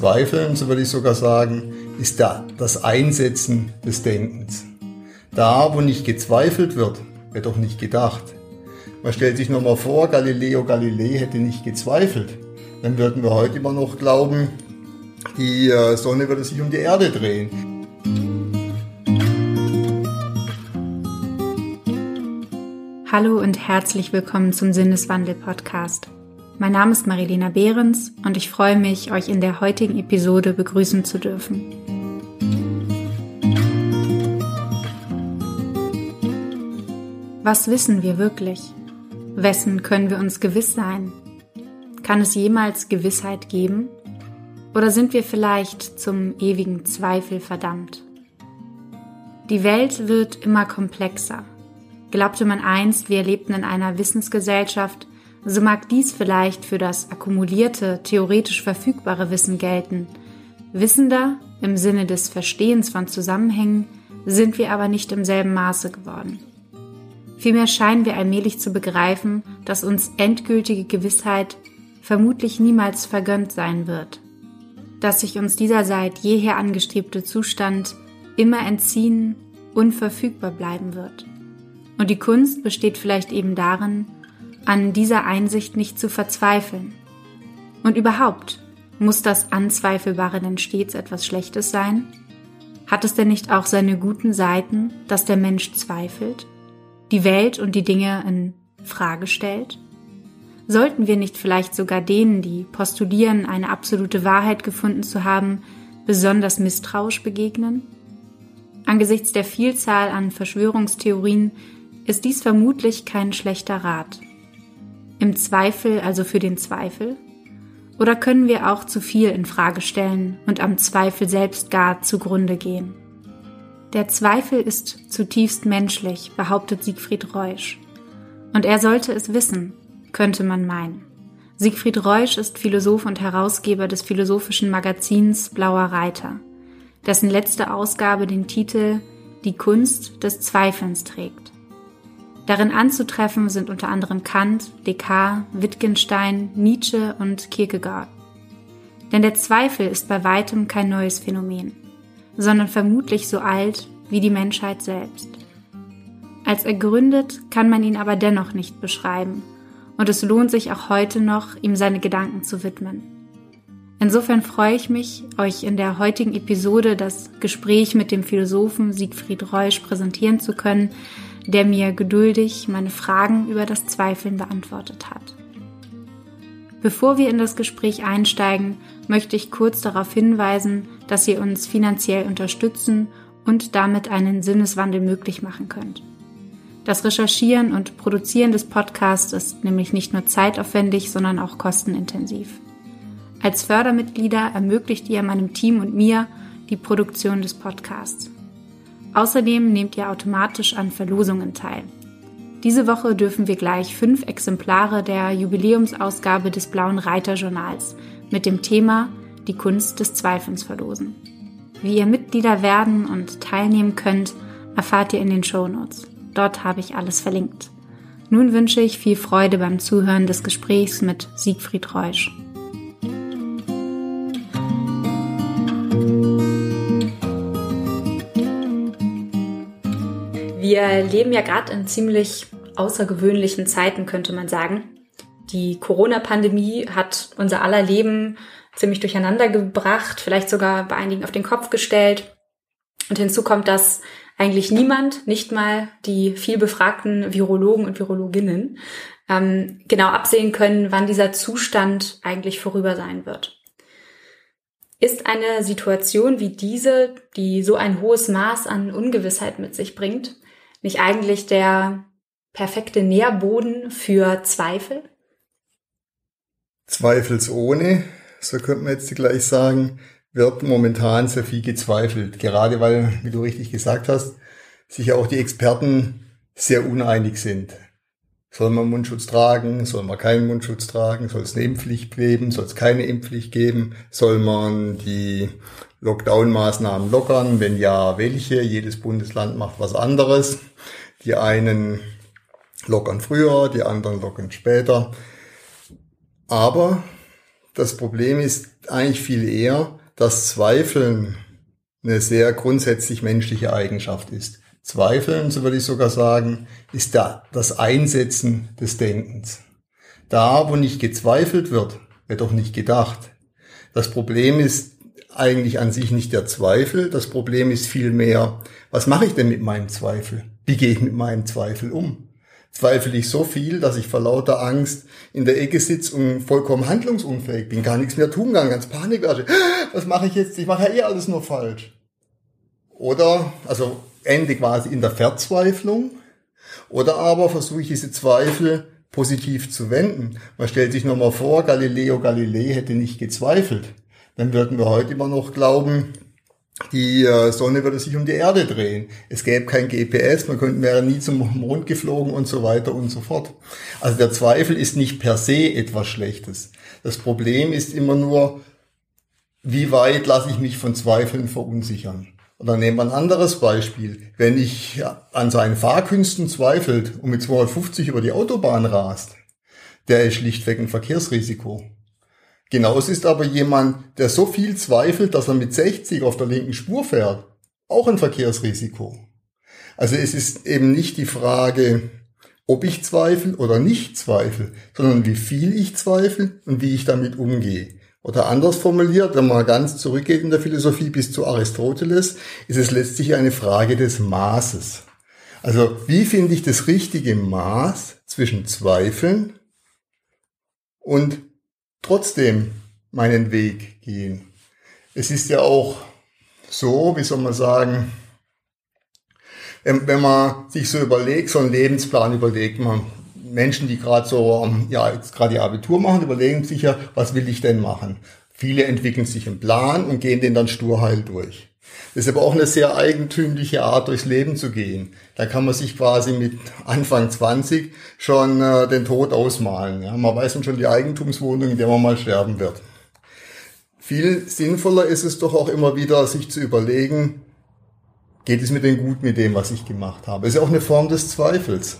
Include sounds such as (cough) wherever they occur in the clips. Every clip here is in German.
Zweifeln, so würde ich sogar sagen, ist da das Einsetzen des Denkens. Da, wo nicht gezweifelt wird, wird auch nicht gedacht. Man stellt sich nur mal vor, Galileo Galilei hätte nicht gezweifelt. Dann würden wir heute immer noch glauben, die äh, Sonne würde sich um die Erde drehen. Hallo und herzlich willkommen zum Sinneswandel-Podcast. Mein Name ist Marilena Behrens und ich freue mich, euch in der heutigen Episode begrüßen zu dürfen. Was wissen wir wirklich? Wessen können wir uns gewiss sein? Kann es jemals Gewissheit geben? Oder sind wir vielleicht zum ewigen Zweifel verdammt? Die Welt wird immer komplexer. Glaubte man einst, wir lebten in einer Wissensgesellschaft, so mag dies vielleicht für das akkumulierte, theoretisch verfügbare Wissen gelten. Wissender im Sinne des Verstehens von Zusammenhängen sind wir aber nicht im selben Maße geworden. Vielmehr scheinen wir allmählich zu begreifen, dass uns endgültige Gewissheit vermutlich niemals vergönnt sein wird, dass sich uns dieser seit jeher angestrebte Zustand immer entziehen, unverfügbar bleiben wird. Und die Kunst besteht vielleicht eben darin, an dieser Einsicht nicht zu verzweifeln. Und überhaupt, muss das Anzweifelbare denn stets etwas Schlechtes sein? Hat es denn nicht auch seine guten Seiten, dass der Mensch zweifelt, die Welt und die Dinge in Frage stellt? Sollten wir nicht vielleicht sogar denen, die postulieren, eine absolute Wahrheit gefunden zu haben, besonders misstrauisch begegnen? Angesichts der Vielzahl an Verschwörungstheorien ist dies vermutlich kein schlechter Rat. Im Zweifel also für den Zweifel? Oder können wir auch zu viel in Frage stellen und am Zweifel selbst gar zugrunde gehen? Der Zweifel ist zutiefst menschlich, behauptet Siegfried Reusch. Und er sollte es wissen, könnte man meinen. Siegfried Reusch ist Philosoph und Herausgeber des philosophischen Magazins Blauer Reiter, dessen letzte Ausgabe den Titel Die Kunst des Zweifelns trägt. Darin anzutreffen sind unter anderem Kant, Descartes, Wittgenstein, Nietzsche und Kierkegaard. Denn der Zweifel ist bei weitem kein neues Phänomen, sondern vermutlich so alt wie die Menschheit selbst. Als ergründet kann man ihn aber dennoch nicht beschreiben, und es lohnt sich auch heute noch, ihm seine Gedanken zu widmen. Insofern freue ich mich, euch in der heutigen Episode das Gespräch mit dem Philosophen Siegfried Reusch präsentieren zu können, der mir geduldig meine Fragen über das Zweifeln beantwortet hat. Bevor wir in das Gespräch einsteigen, möchte ich kurz darauf hinweisen, dass ihr uns finanziell unterstützen und damit einen Sinneswandel möglich machen könnt. Das Recherchieren und Produzieren des Podcasts ist nämlich nicht nur zeitaufwendig, sondern auch kostenintensiv. Als Fördermitglieder ermöglicht ihr meinem Team und mir die Produktion des Podcasts. Außerdem nehmt ihr automatisch an Verlosungen teil. Diese Woche dürfen wir gleich fünf Exemplare der Jubiläumsausgabe des Blauen Reiter Journals mit dem Thema Die Kunst des Zweifelns verlosen. Wie ihr Mitglieder werden und teilnehmen könnt, erfahrt ihr in den Show Notes. Dort habe ich alles verlinkt. Nun wünsche ich viel Freude beim Zuhören des Gesprächs mit Siegfried Reusch. Wir leben ja gerade in ziemlich außergewöhnlichen Zeiten, könnte man sagen. Die Corona-Pandemie hat unser aller Leben ziemlich durcheinander gebracht, vielleicht sogar bei einigen auf den Kopf gestellt. Und hinzu kommt, dass eigentlich niemand, nicht mal die viel befragten Virologen und Virologinnen, ähm, genau absehen können, wann dieser Zustand eigentlich vorüber sein wird. Ist eine Situation wie diese, die so ein hohes Maß an Ungewissheit mit sich bringt, nicht eigentlich der perfekte Nährboden für Zweifel? Zweifelsohne, so könnte man jetzt gleich sagen, wird momentan sehr viel gezweifelt. Gerade weil, wie du richtig gesagt hast, sich auch die Experten sehr uneinig sind. Soll man Mundschutz tragen? Soll man keinen Mundschutz tragen? Soll es eine Impfpflicht geben? Soll es keine Impfpflicht geben? Soll man die Lockdown-Maßnahmen lockern? Wenn ja, welche? Jedes Bundesland macht was anderes. Die einen lockern früher, die anderen lockern später. Aber das Problem ist eigentlich viel eher, dass Zweifeln eine sehr grundsätzlich menschliche Eigenschaft ist. Zweifeln, so würde ich sogar sagen, ist da das Einsetzen des Denkens. Da, wo nicht gezweifelt wird, wird auch nicht gedacht. Das Problem ist eigentlich an sich nicht der Zweifel. Das Problem ist vielmehr, was mache ich denn mit meinem Zweifel? Wie gehe ich mit meinem Zweifel um? Zweifle ich so viel, dass ich vor lauter Angst in der Ecke sitze und vollkommen handlungsunfähig bin, gar nichts mehr tun kann, ganz Panik werde. (gasps) Was mache ich jetzt? Ich mache ja eh alles nur falsch. Oder, also ende quasi in der Verzweiflung. Oder aber versuche ich diese Zweifel positiv zu wenden. Man stellt sich nur mal vor, Galileo Galilei hätte nicht gezweifelt. Dann würden wir heute immer noch glauben, die äh, Sonne würde sich um die Erde drehen. Es gäbe kein GPS, man könnte, wäre nie zum Mond geflogen und so weiter und so fort. Also der Zweifel ist nicht per se etwas Schlechtes. Das Problem ist immer nur, wie weit lasse ich mich von Zweifeln verunsichern. Oder nehmen wir ein anderes Beispiel. Wenn ich an seinen Fahrkünsten zweifelt und mit 250 über die Autobahn rast, der ist schlichtweg ein Verkehrsrisiko. Genauso ist aber jemand, der so viel zweifelt, dass er mit 60 auf der linken Spur fährt, auch ein Verkehrsrisiko. Also es ist eben nicht die Frage, ob ich zweifle oder nicht zweifle, sondern wie viel ich zweifle und wie ich damit umgehe. Oder anders formuliert, wenn man ganz zurückgeht in der Philosophie bis zu Aristoteles, ist es letztlich eine Frage des Maßes. Also wie finde ich das richtige Maß zwischen Zweifeln und trotzdem meinen Weg gehen? Es ist ja auch so, wie soll man sagen, wenn man sich so überlegt, so einen Lebensplan überlegt, man Menschen, die gerade so, ja, jetzt gerade ihr Abitur machen, überlegen sich ja, was will ich denn machen? Viele entwickeln sich einen Plan und gehen den dann sturheil durch. Das ist aber auch eine sehr eigentümliche Art, durchs Leben zu gehen. Da kann man sich quasi mit Anfang 20 schon äh, den Tod ausmalen. Ja? Man weiß dann schon die Eigentumswohnung, in der man mal sterben wird. Viel sinnvoller ist es doch auch immer wieder, sich zu überlegen, geht es mir denn gut mit dem, was ich gemacht habe? Das ist ja auch eine Form des Zweifels.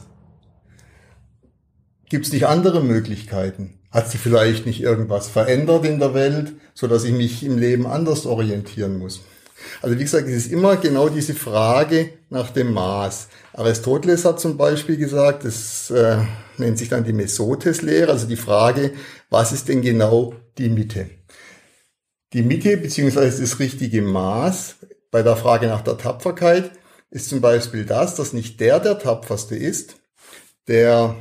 Gibt es nicht andere Möglichkeiten? Hat sich vielleicht nicht irgendwas verändert in der Welt, so dass ich mich im Leben anders orientieren muss? Also wie gesagt, es ist immer genau diese Frage nach dem Maß. Aristoteles hat zum Beispiel gesagt, das äh, nennt sich dann die Mesotes-Lehre, also die Frage, was ist denn genau die Mitte? Die Mitte beziehungsweise das richtige Maß bei der Frage nach der Tapferkeit ist zum Beispiel das, dass nicht der der tapferste ist, der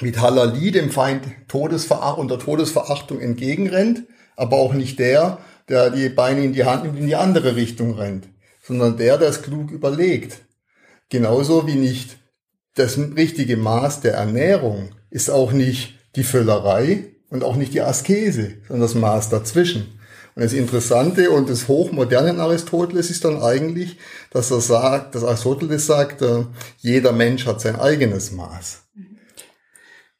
mit Halali dem Feind Todesverach unter Todesverachtung entgegenrennt, aber auch nicht der, der die Beine in die Hand nimmt und in die andere Richtung rennt, sondern der, der es klug überlegt. Genauso wie nicht das richtige Maß der Ernährung ist auch nicht die Völlerei und auch nicht die Askese, sondern das Maß dazwischen. Und das Interessante und das Hochmoderne Aristoteles ist dann eigentlich, dass er sagt, dass Aristoteles sagt, äh, jeder Mensch hat sein eigenes Maß.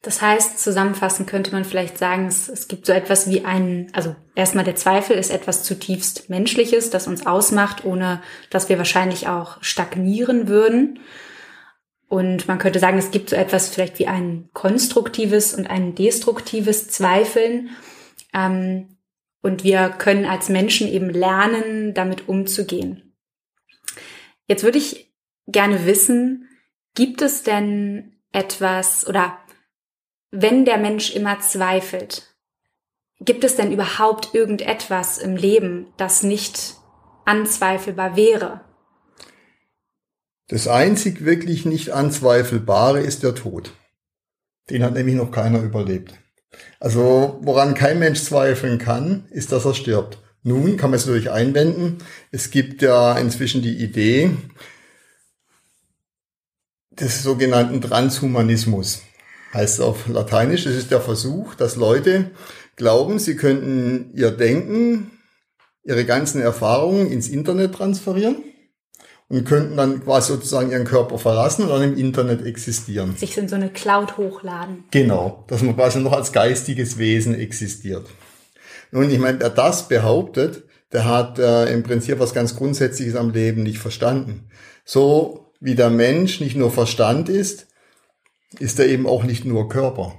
Das heißt, zusammenfassend könnte man vielleicht sagen, es, es gibt so etwas wie einen, also erstmal der Zweifel ist etwas zutiefst Menschliches, das uns ausmacht, ohne dass wir wahrscheinlich auch stagnieren würden. Und man könnte sagen, es gibt so etwas vielleicht wie ein konstruktives und ein destruktives Zweifeln. Ähm, und wir können als Menschen eben lernen, damit umzugehen. Jetzt würde ich gerne wissen, gibt es denn etwas oder wenn der Mensch immer zweifelt, gibt es denn überhaupt irgendetwas im Leben, das nicht anzweifelbar wäre? Das einzig wirklich nicht anzweifelbare ist der Tod. Den hat nämlich noch keiner überlebt. Also woran kein Mensch zweifeln kann, ist, dass er stirbt. Nun kann man es natürlich einwenden. Es gibt ja inzwischen die Idee des sogenannten Transhumanismus heißt auf Lateinisch. Es ist der Versuch, dass Leute glauben, sie könnten ihr Denken, ihre ganzen Erfahrungen ins Internet transferieren und könnten dann quasi sozusagen ihren Körper verlassen und dann im Internet existieren. Sich in so eine Cloud hochladen. Genau, dass man quasi noch als geistiges Wesen existiert. Nun, ich meine, wer das behauptet, der hat äh, im Prinzip was ganz Grundsätzliches am Leben nicht verstanden. So wie der Mensch nicht nur Verstand ist, ist er eben auch nicht nur Körper.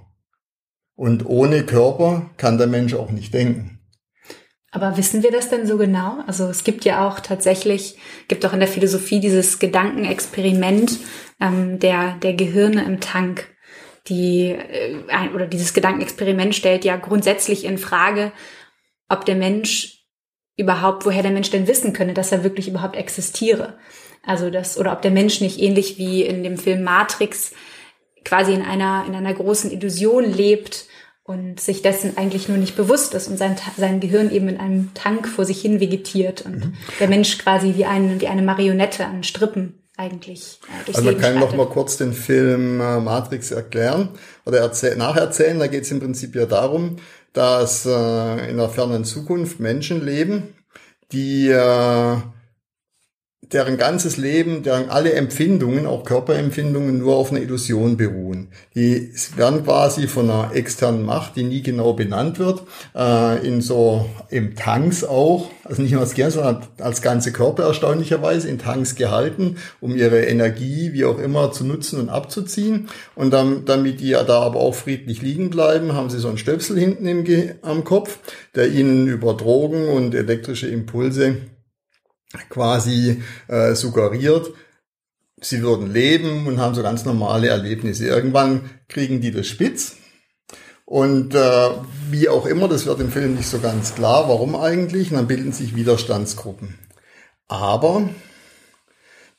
Und ohne Körper kann der Mensch auch nicht denken. Aber wissen wir das denn so genau? Also es gibt ja auch tatsächlich, gibt auch in der Philosophie dieses Gedankenexperiment ähm, der, der Gehirne im Tank. Die, äh, oder dieses Gedankenexperiment stellt ja grundsätzlich in Frage, ob der Mensch überhaupt, woher der Mensch denn wissen könne, dass er wirklich überhaupt existiere. Also das, oder ob der Mensch nicht ähnlich wie in dem Film Matrix quasi in einer, in einer großen Illusion lebt und sich dessen eigentlich nur nicht bewusst ist und sein, sein Gehirn eben in einem Tank vor sich hin vegetiert und mhm. der Mensch quasi wie, ein, wie eine Marionette an Strippen eigentlich äh, Also man kann noch mal kurz den Film äh, Matrix erklären oder erzähl nacherzählen. Da geht es im Prinzip ja darum, dass äh, in der fernen Zukunft Menschen leben, die äh, deren ganzes Leben, deren alle Empfindungen, auch Körperempfindungen, nur auf einer Illusion beruhen. Die werden quasi von einer externen Macht, die nie genau benannt wird, äh, in so im Tanks auch, also nicht nur als Gehirn, sondern als ganze Körper erstaunlicherweise in Tanks gehalten, um ihre Energie, wie auch immer, zu nutzen und abzuziehen. Und dann, damit die da aber auch friedlich liegen bleiben, haben sie so einen Stöpsel hinten im, am Kopf, der ihnen über Drogen und elektrische Impulse quasi äh, suggeriert, sie würden leben und haben so ganz normale Erlebnisse. Irgendwann kriegen die das spitz. Und äh, wie auch immer, das wird im Film nicht so ganz klar, warum eigentlich. Und dann bilden sich Widerstandsgruppen. Aber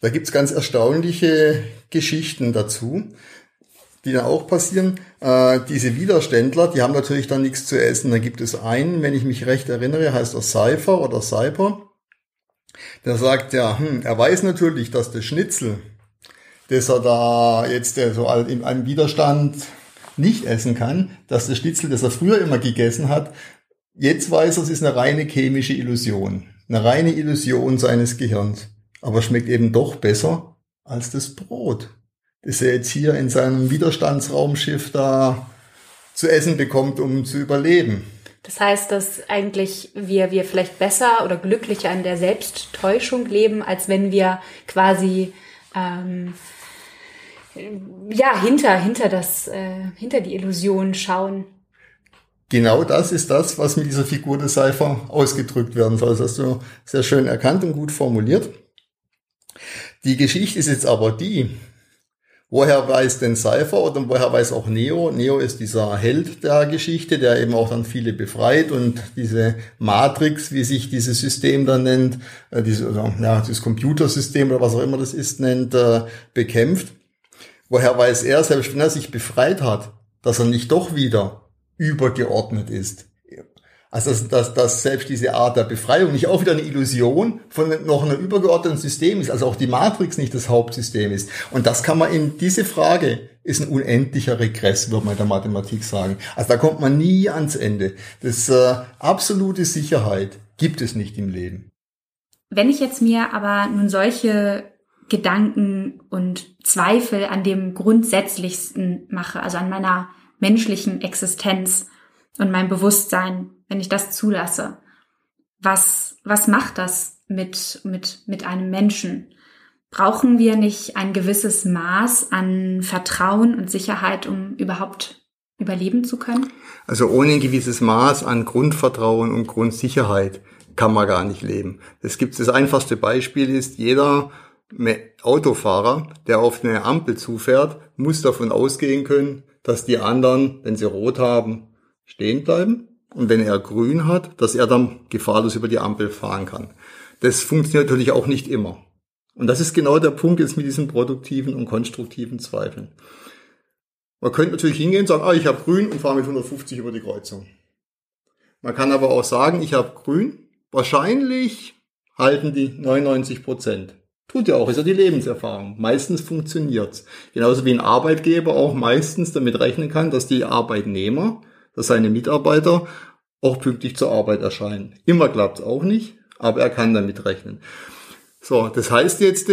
da gibt's ganz erstaunliche Geschichten dazu, die dann auch passieren. Äh, diese Widerständler, die haben natürlich dann nichts zu essen. Da gibt es einen, wenn ich mich recht erinnere, heißt er Cypher oder Cyper der sagt ja, hm, er weiß natürlich, dass das Schnitzel, das er da jetzt so in einem Widerstand nicht essen kann, dass das Schnitzel, das er früher immer gegessen hat, jetzt weiß er, es ist eine reine chemische Illusion. Eine reine Illusion seines Gehirns. Aber schmeckt eben doch besser als das Brot, das er jetzt hier in seinem Widerstandsraumschiff da zu essen bekommt, um zu überleben. Das heißt, dass eigentlich wir, wir vielleicht besser oder glücklicher in der Selbsttäuschung leben, als wenn wir quasi ähm, ja hinter hinter das äh, hinter die Illusion schauen. Genau das ist das, was mit dieser Figur des Cypher ausgedrückt werden soll. Das hast du sehr schön erkannt und gut formuliert. Die Geschichte ist jetzt aber die, Woher weiß denn Cypher oder woher weiß auch Neo? Neo ist dieser Held der Geschichte, der eben auch dann viele befreit und diese Matrix, wie sich dieses System dann nennt, äh, diese, ja, dieses Computersystem oder was auch immer das ist, nennt, äh, bekämpft. Woher weiß er, selbst wenn er sich befreit hat, dass er nicht doch wieder übergeordnet ist? Also dass, dass, dass selbst diese Art der Befreiung nicht auch wieder eine Illusion von noch einem übergeordneten System ist, also auch die Matrix nicht das Hauptsystem ist. Und das kann man in diese Frage ist ein unendlicher Regress, würde man in der Mathematik sagen. Also da kommt man nie ans Ende. Das äh, absolute Sicherheit gibt es nicht im Leben. Wenn ich jetzt mir aber nun solche Gedanken und Zweifel an dem Grundsätzlichsten mache, also an meiner menschlichen Existenz und meinem Bewusstsein, wenn ich das zulasse? Was, was macht das mit, mit, mit einem Menschen? Brauchen wir nicht ein gewisses Maß an Vertrauen und Sicherheit, um überhaupt überleben zu können? Also ohne ein gewisses Maß an Grundvertrauen und Grundsicherheit kann man gar nicht leben. Das gibt das einfachste Beispiel ist, jeder Autofahrer, der auf eine Ampel zufährt, muss davon ausgehen können, dass die anderen, wenn sie rot haben, stehen bleiben und wenn er grün hat, dass er dann gefahrlos über die Ampel fahren kann. Das funktioniert natürlich auch nicht immer. Und das ist genau der Punkt jetzt mit diesen produktiven und konstruktiven Zweifeln. Man könnte natürlich hingehen und sagen, ah, ich habe grün und fahre mit 150 über die Kreuzung. Man kann aber auch sagen, ich habe grün, wahrscheinlich halten die 99 Prozent. Tut ja auch, ist ja die Lebenserfahrung. Meistens funktioniert's. Genauso wie ein Arbeitgeber auch meistens damit rechnen kann, dass die Arbeitnehmer dass seine Mitarbeiter auch pünktlich zur Arbeit erscheinen. Immer klappt es auch nicht, aber er kann damit rechnen. So, das heißt jetzt,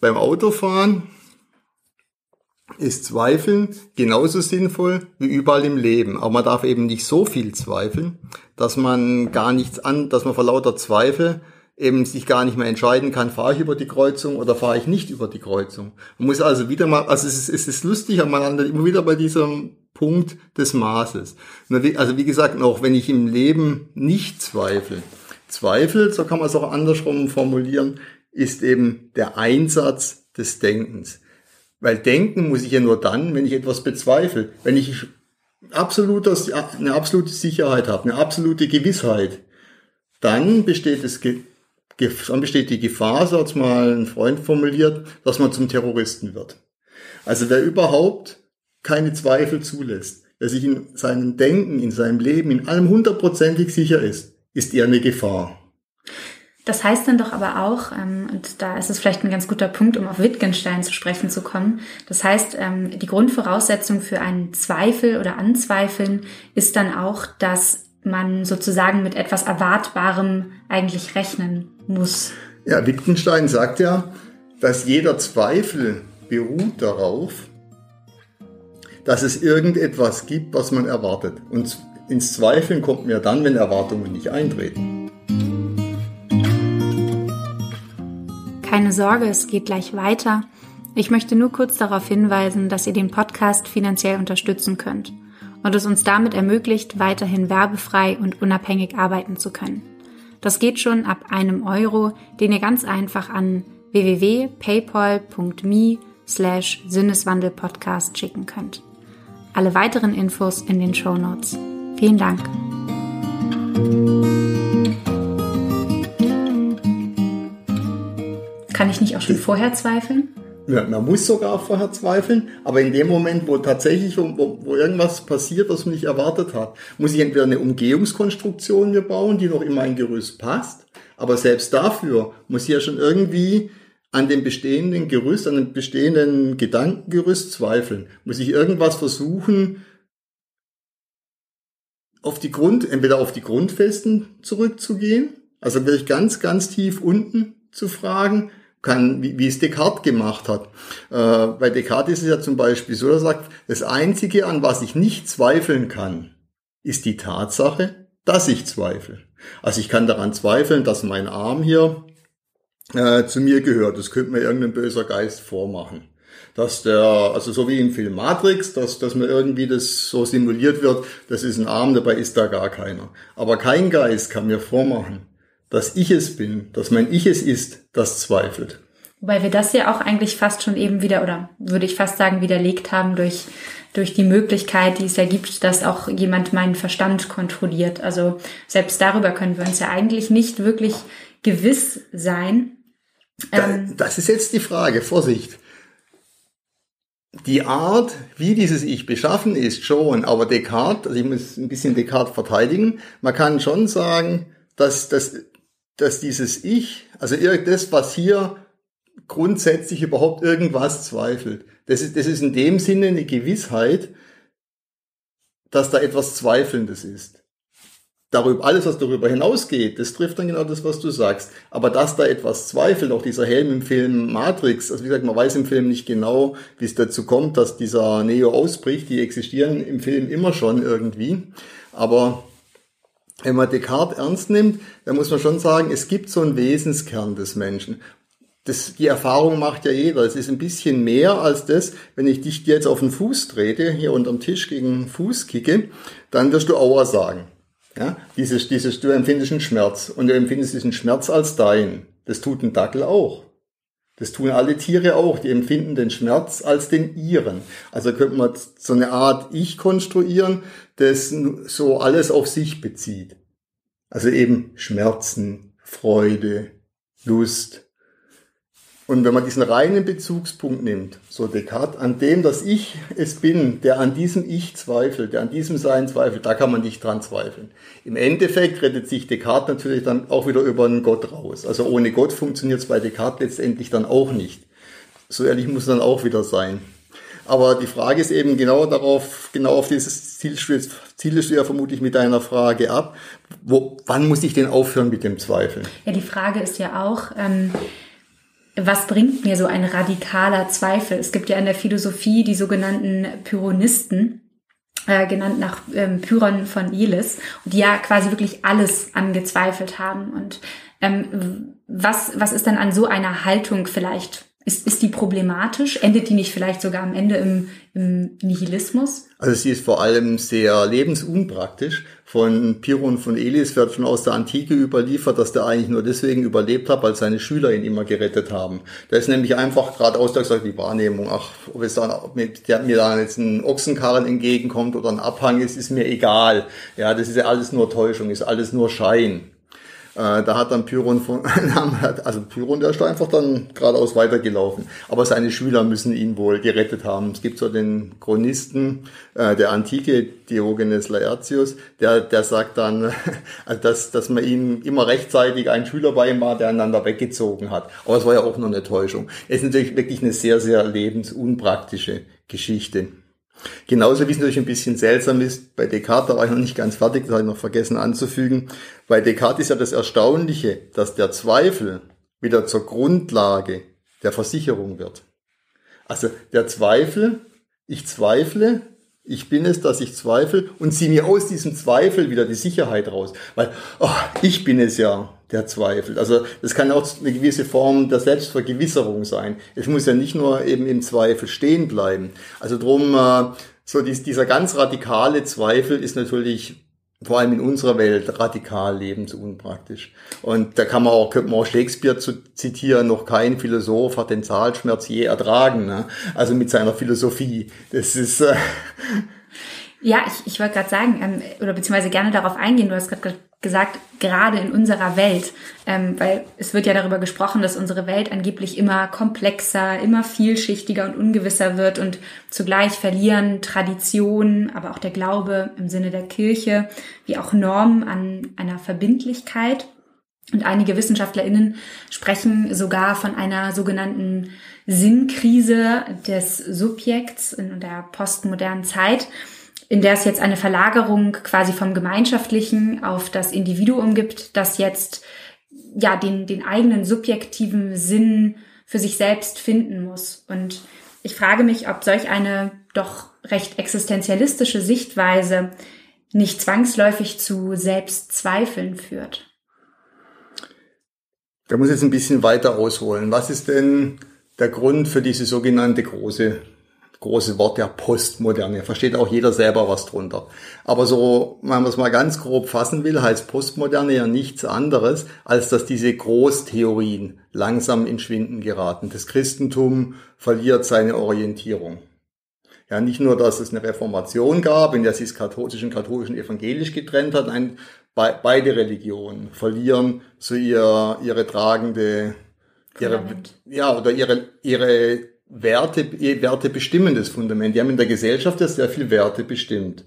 beim Autofahren ist Zweifeln genauso sinnvoll wie überall im Leben. Aber man darf eben nicht so viel zweifeln, dass man gar nichts an, dass man vor lauter Zweifel eben sich gar nicht mehr entscheiden kann, fahre ich über die Kreuzung oder fahre ich nicht über die Kreuzung. Man muss also wieder mal, also es ist, es ist lustig, man landet immer wieder bei diesem Punkt des Maßes. Also wie gesagt, auch wenn ich im Leben nicht zweifle, Zweifel, so kann man es auch andersrum formulieren, ist eben der Einsatz des Denkens. Weil denken muss ich ja nur dann, wenn ich etwas bezweifle. Wenn ich absolutes, eine absolute Sicherheit habe, eine absolute Gewissheit, dann besteht, es, dann besteht die Gefahr, so hat es mal ein Freund formuliert, dass man zum Terroristen wird. Also wer überhaupt keine Zweifel zulässt, wer sich in seinem Denken, in seinem Leben, in allem hundertprozentig sicher ist, ist eher eine Gefahr. Das heißt dann doch aber auch, ähm, und da ist es vielleicht ein ganz guter Punkt, um auf Wittgenstein zu sprechen zu kommen, das heißt, ähm, die Grundvoraussetzung für einen Zweifel oder Anzweifeln ist dann auch, dass man sozusagen mit etwas Erwartbarem eigentlich rechnen muss. Ja, Wittgenstein sagt ja, dass jeder Zweifel beruht darauf, dass es irgendetwas gibt, was man erwartet. Und ins Zweifeln kommt man ja dann, wenn Erwartungen nicht eintreten. Keine Sorge, es geht gleich weiter. Ich möchte nur kurz darauf hinweisen, dass ihr den Podcast finanziell unterstützen könnt und es uns damit ermöglicht, weiterhin werbefrei und unabhängig arbeiten zu können. Das geht schon ab einem Euro, den ihr ganz einfach an www.paypal.me slash Sinneswandelpodcast schicken könnt. Alle weiteren Infos in den Show Notes. Vielen Dank. Kann ich nicht auch schon vorher zweifeln? Ja, man muss sogar vorher zweifeln, aber in dem Moment, wo tatsächlich wo, wo irgendwas passiert, was man nicht erwartet hat, muss ich entweder eine Umgehungskonstruktion mir bauen, die noch in mein Gerüst passt, aber selbst dafür muss ich ja schon irgendwie an dem bestehenden Gerüst, an dem bestehenden Gedankengerüst zweifeln. Muss ich irgendwas versuchen, auf die Grund, entweder auf die Grundfesten zurückzugehen, also wirklich ganz, ganz tief unten zu fragen, kann, wie, wie es Descartes gemacht hat. Äh, bei Descartes ist es ja zum Beispiel so, er sagt, das Einzige, an was ich nicht zweifeln kann, ist die Tatsache, dass ich zweifle. Also ich kann daran zweifeln, dass mein Arm hier äh, zu mir gehört. Das könnte mir irgendein böser Geist vormachen. Dass der, also so wie im Film Matrix, dass, dass mir irgendwie das so simuliert wird, das ist ein Arm, dabei ist da gar keiner. Aber kein Geist kann mir vormachen, dass ich es bin, dass mein Ich es ist, das zweifelt. Wobei wir das ja auch eigentlich fast schon eben wieder, oder würde ich fast sagen, widerlegt haben durch, durch die Möglichkeit, die es ja gibt, dass auch jemand meinen Verstand kontrolliert. Also selbst darüber können wir uns ja eigentlich nicht wirklich gewiss sein. Ähm, das ist jetzt die Frage, Vorsicht. Die Art, wie dieses Ich beschaffen ist, schon, aber Descartes, also ich muss ein bisschen Descartes verteidigen, man kann schon sagen, dass, dass dass dieses Ich, also das, was hier grundsätzlich überhaupt irgendwas zweifelt, das ist, das ist in dem Sinne eine Gewissheit, dass da etwas Zweifelndes ist. Darüber, alles, was darüber hinausgeht, das trifft dann genau das, was du sagst. Aber dass da etwas zweifelt, auch dieser Helm im Film Matrix, also wie gesagt, man weiß im Film nicht genau, wie es dazu kommt, dass dieser Neo ausbricht, die existieren im Film immer schon irgendwie. Aber wenn man Descartes ernst nimmt, dann muss man schon sagen, es gibt so einen Wesenskern des Menschen. Das, die Erfahrung macht ja jeder. Es ist ein bisschen mehr als das, wenn ich dich jetzt auf den Fuß trete, hier unterm Tisch gegen den Fuß kicke, dann wirst du Aua sagen. Ja, dieses, dieses, du empfindest einen Schmerz und du empfindest diesen Schmerz als dein. Das tut ein Dackel auch. Das tun alle Tiere auch, die empfinden den Schmerz als den ihren. Also könnte man so eine Art Ich konstruieren, das so alles auf sich bezieht. Also eben Schmerzen, Freude, Lust, und wenn man diesen reinen Bezugspunkt nimmt, so Descartes, an dem, dass ich es bin, der an diesem Ich zweifelt, der an diesem Sein zweifelt, da kann man nicht dran zweifeln. Im Endeffekt rettet sich Descartes natürlich dann auch wieder über einen Gott raus. Also ohne Gott funktioniert es bei Descartes letztendlich dann auch nicht. So ehrlich muss dann auch wieder sein. Aber die Frage ist eben genau darauf, genau auf dieses Ziel, zielst du ja vermutlich mit deiner Frage ab. Wo, wann muss ich denn aufhören mit dem Zweifeln? Ja, die Frage ist ja auch, ähm, was bringt mir so ein radikaler Zweifel? Es gibt ja in der Philosophie die sogenannten Pyrrhonisten, äh, genannt nach ähm, Pyrrhon von Elis, die ja quasi wirklich alles angezweifelt haben. Und ähm, was, was ist dann an so einer Haltung vielleicht ist, ist die problematisch? Endet die nicht vielleicht sogar am Ende im, im Nihilismus? Also sie ist vor allem sehr lebensunpraktisch. Von Piron von Elis wird schon aus der Antike überliefert, dass der eigentlich nur deswegen überlebt hat, weil seine Schüler ihn immer gerettet haben. Der ist nämlich einfach geradeaus da gesagt, die Wahrnehmung, ach, ob es dann mir, der, mir da jetzt ein Ochsenkarren entgegenkommt oder ein Abhang ist, ist mir egal. Ja, das ist ja alles nur Täuschung, ist alles nur Schein. Äh, da hat dann Pyron von, (laughs) also Pyron, der ist einfach dann geradeaus weitergelaufen. Aber seine Schüler müssen ihn wohl gerettet haben. Es gibt so den Chronisten äh, der Antike, Diogenes Laertius, der, der sagt dann, (laughs) also dass, dass man ihm immer rechtzeitig ein Schüler bei ihm war, der einander weggezogen hat. Aber es war ja auch nur eine Täuschung. Es ist natürlich wirklich eine sehr, sehr lebensunpraktische Geschichte. Genauso wie es natürlich ein bisschen seltsam ist, bei Descartes, da war ich noch nicht ganz fertig, das habe ich noch vergessen anzufügen. Bei Descartes ist ja das Erstaunliche, dass der Zweifel wieder zur Grundlage der Versicherung wird. Also der Zweifel, ich zweifle, ich bin es, dass ich zweifle und ziehe mir aus diesem Zweifel wieder die Sicherheit raus. Weil oh, ich bin es ja, der zweifelt. Also das kann auch eine gewisse Form der Selbstvergewisserung sein. Es muss ja nicht nur eben im Zweifel stehen bleiben. Also drum äh, so dies, dieser ganz radikale Zweifel ist natürlich vor allem in unserer Welt radikal lebensunpraktisch. Und da kann man auch, könnte man auch Shakespeare zu zitieren, noch kein Philosoph hat den Zahlschmerz je ertragen. Ne? Also mit seiner Philosophie. Das ist äh, ja, ich, ich wollte gerade sagen, ähm, oder beziehungsweise gerne darauf eingehen, du hast gerade gesagt, gerade in unserer Welt, ähm, weil es wird ja darüber gesprochen, dass unsere Welt angeblich immer komplexer, immer vielschichtiger und ungewisser wird und zugleich verlieren Traditionen, aber auch der Glaube im Sinne der Kirche, wie auch Normen an einer Verbindlichkeit. Und einige WissenschaftlerInnen sprechen sogar von einer sogenannten Sinnkrise des Subjekts in der postmodernen Zeit in der es jetzt eine Verlagerung quasi vom Gemeinschaftlichen auf das Individuum gibt, das jetzt ja den, den eigenen subjektiven Sinn für sich selbst finden muss. Und ich frage mich, ob solch eine doch recht existenzialistische Sichtweise nicht zwangsläufig zu Selbstzweifeln führt. Da muss ich jetzt ein bisschen weiter ausholen. Was ist denn der Grund für diese sogenannte große große Wort der Postmoderne. Versteht auch jeder selber was drunter. Aber so, wenn man es mal ganz grob fassen will, heißt Postmoderne ja nichts anderes, als dass diese Großtheorien langsam in Schwinden geraten. Das Christentum verliert seine Orientierung. Ja, nicht nur, dass es eine Reformation gab, in der sich katholischen, katholischen evangelisch getrennt hat, nein, be beide Religionen verlieren so ihr, ihre tragende, ihre, ja, oder ihre, ihre Werte, Werte bestimmendes Fundament. Die haben in der Gesellschaft ja sehr viel Werte bestimmt.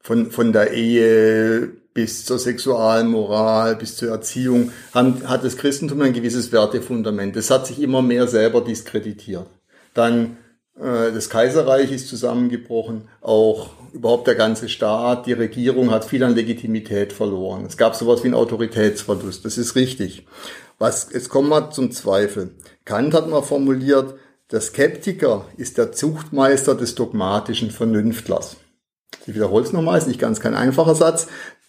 Von, von der Ehe bis zur Sexualmoral, bis zur Erziehung, haben, hat das Christentum ein gewisses Wertefundament. Das hat sich immer mehr selber diskreditiert. Dann äh, das Kaiserreich ist zusammengebrochen, auch überhaupt der ganze Staat, die Regierung hat viel an Legitimität verloren. Es gab sowas wie einen Autoritätsverlust, das ist richtig. Was, jetzt kommen wir zum Zweifel. Kant hat mal formuliert, der Skeptiker ist der Zuchtmeister des dogmatischen Vernünftlers. Ich wiederhole es nochmal, ist nicht ganz kein einfacher Satz.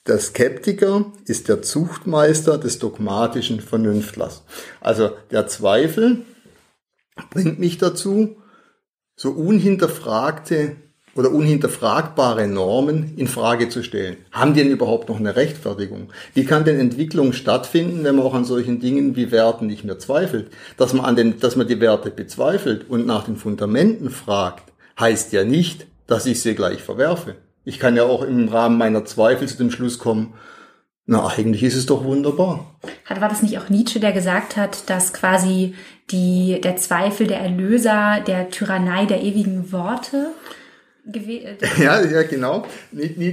Der Skeptiker ist der Zuchtmeister des dogmatischen Vernünftlers. Also der Zweifel bringt mich dazu, so unhinterfragte oder unhinterfragbare Normen in Frage zu stellen. Haben die denn überhaupt noch eine Rechtfertigung? Wie kann denn Entwicklung stattfinden, wenn man auch an solchen Dingen wie Werten nicht mehr zweifelt? Dass man an den, dass man die Werte bezweifelt und nach den Fundamenten fragt, heißt ja nicht, dass ich sie gleich verwerfe. Ich kann ja auch im Rahmen meiner Zweifel zu dem Schluss kommen, na, eigentlich ist es doch wunderbar. War das nicht auch Nietzsche, der gesagt hat, dass quasi die, der Zweifel der Erlöser der Tyrannei der ewigen Worte (laughs) ja, ja, genau.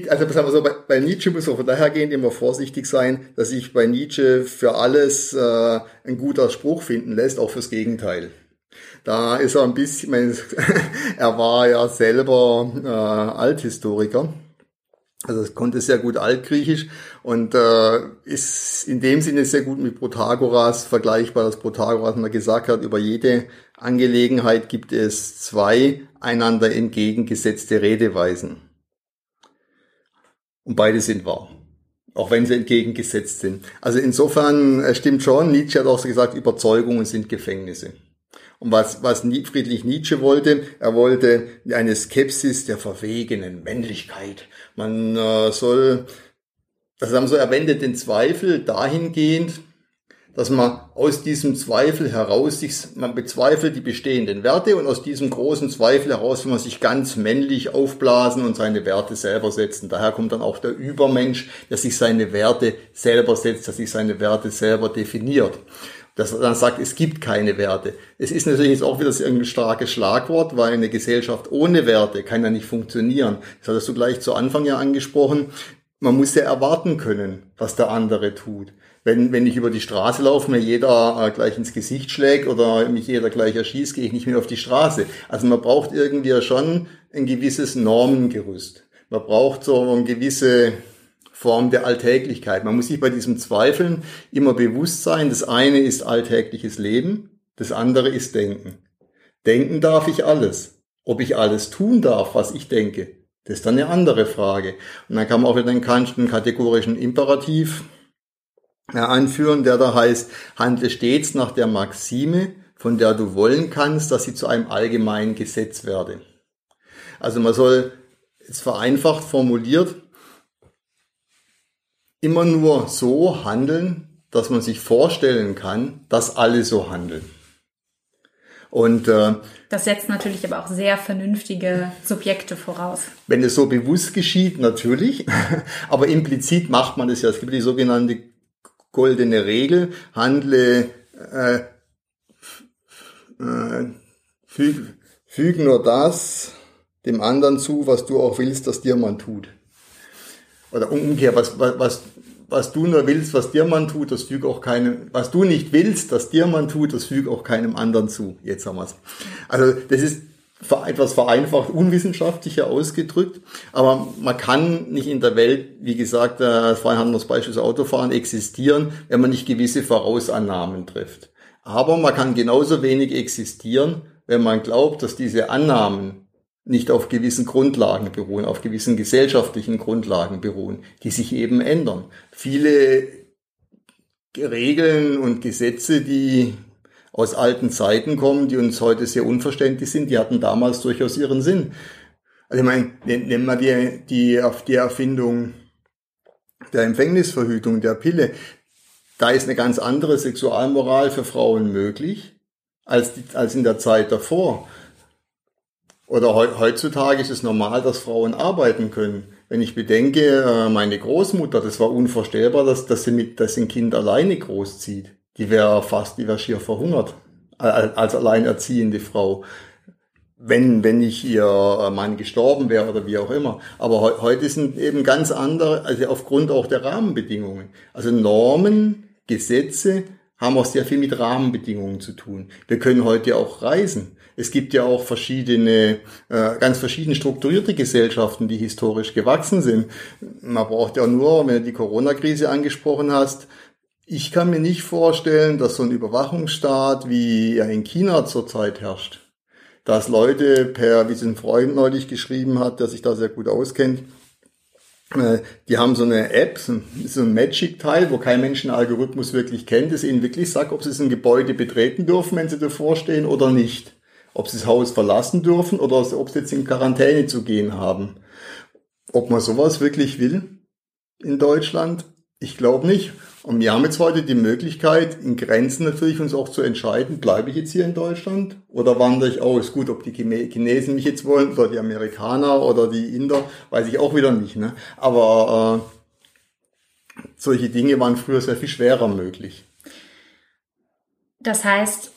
Also sagen wir so, bei, bei Nietzsche muss man von daher gehen, immer vorsichtig sein, dass sich bei Nietzsche für alles äh, ein guter Spruch finden lässt, auch fürs Gegenteil. Da ist er ein bisschen, meine, (laughs) er war ja selber äh, Althistoriker, also es konnte sehr gut Altgriechisch und äh, ist in dem Sinne sehr gut mit Protagoras vergleichbar, dass Protagoras mal gesagt hat, über jede Angelegenheit gibt es zwei einander entgegengesetzte Redeweisen. Und beide sind wahr. Auch wenn sie entgegengesetzt sind. Also insofern äh, stimmt schon, Nietzsche hat auch gesagt, Überzeugungen sind Gefängnisse. Und was, was Friedrich Nietzsche wollte, er wollte eine Skepsis der verwegenen Männlichkeit. Man äh, soll, das haben so erwendet, den Zweifel dahingehend, dass man aus diesem Zweifel heraus sich, man bezweifelt die bestehenden Werte und aus diesem großen Zweifel heraus will man sich ganz männlich aufblasen und seine Werte selber setzen. Daher kommt dann auch der Übermensch, der sich seine Werte selber setzt, der sich seine Werte selber definiert. Dass er dann sagt, es gibt keine Werte. Es ist natürlich jetzt auch wieder ein starkes Schlagwort, weil eine Gesellschaft ohne Werte kann ja nicht funktionieren. Das hattest du gleich zu Anfang ja angesprochen. Man muss ja erwarten können, was der andere tut wenn, wenn ich über die Straße laufe, mir jeder äh, gleich ins Gesicht schlägt oder mich jeder gleich erschießt, gehe ich nicht mehr auf die Straße. Also man braucht irgendwie schon ein gewisses Normengerüst. Man braucht so eine gewisse Form der Alltäglichkeit. Man muss sich bei diesem Zweifeln immer bewusst sein, das eine ist alltägliches Leben, das andere ist Denken. Denken darf ich alles. Ob ich alles tun darf, was ich denke, das ist dann eine andere Frage. Und dann kann man auch wieder den Kantischen kategorischen Imperativ anführen, der da heißt, handle stets nach der Maxime, von der du wollen kannst, dass sie zu einem allgemeinen Gesetz werde. Also man soll, jetzt vereinfacht formuliert, immer nur so handeln, dass man sich vorstellen kann, dass alle so handeln. Und äh, das setzt natürlich aber auch sehr vernünftige Subjekte voraus. Wenn es so bewusst geschieht, natürlich, (laughs) aber implizit macht man es ja. Es gibt die sogenannte goldene Regel, handle, äh, äh, füg, füg nur das dem anderen zu, was du auch willst, dass dir man tut. Oder umgekehrt, was, was, was, was du nur willst, was dir man tut, das füg auch keinem, was du nicht willst, dass dir man tut, das füg auch keinem anderen zu. Jetzt haben wir's. Also, das ist, etwas vereinfacht, unwissenschaftlicher ausgedrückt. Aber man kann nicht in der Welt, wie gesagt, äh, das Beispiel Autofahren, existieren, wenn man nicht gewisse Vorausannahmen trifft. Aber man kann genauso wenig existieren, wenn man glaubt, dass diese Annahmen nicht auf gewissen Grundlagen beruhen, auf gewissen gesellschaftlichen Grundlagen beruhen, die sich eben ändern. Viele Regeln und Gesetze, die aus alten Zeiten kommen, die uns heute sehr unverständlich sind, die hatten damals durchaus ihren Sinn. Also ich meine, nehmen wir die, die, auf die Erfindung der Empfängnisverhütung, der Pille. Da ist eine ganz andere Sexualmoral für Frauen möglich als, die, als in der Zeit davor. Oder heutzutage ist es normal, dass Frauen arbeiten können. Wenn ich bedenke, äh, meine Großmutter, das war unvorstellbar, dass, dass, sie mit, dass sie ein Kind alleine großzieht die wäre fast, die wäre schier verhungert als alleinerziehende Frau. Wenn, wenn nicht ihr Mann gestorben wäre oder wie auch immer. Aber he heute sind eben ganz andere, also aufgrund auch der Rahmenbedingungen. Also Normen, Gesetze haben auch sehr viel mit Rahmenbedingungen zu tun. Wir können heute auch reisen. Es gibt ja auch verschiedene, äh, ganz verschiedene strukturierte Gesellschaften, die historisch gewachsen sind. Man braucht ja nur, wenn du die Corona-Krise angesprochen hast, ich kann mir nicht vorstellen, dass so ein Überwachungsstaat wie er in China zurzeit herrscht, dass Leute per, wie es ein Freund neulich geschrieben hat, der sich da sehr gut auskennt, äh, die haben so eine App, so ein Magic-Teil, wo kein Mensch einen Algorithmus wirklich kennt, das ihnen wirklich sagt, ob sie ein Gebäude betreten dürfen, wenn sie davor stehen oder nicht. Ob sie das Haus verlassen dürfen oder ob sie jetzt in Quarantäne zu gehen haben. Ob man sowas wirklich will in Deutschland, ich glaube nicht. Und wir haben jetzt heute die Möglichkeit, in Grenzen natürlich uns auch zu entscheiden, bleibe ich jetzt hier in Deutschland oder wandere ich aus? Gut, ob die Chinesen mich jetzt wollen oder die Amerikaner oder die Inder, weiß ich auch wieder nicht. Ne? Aber äh, solche Dinge waren früher sehr viel schwerer möglich. Das heißt,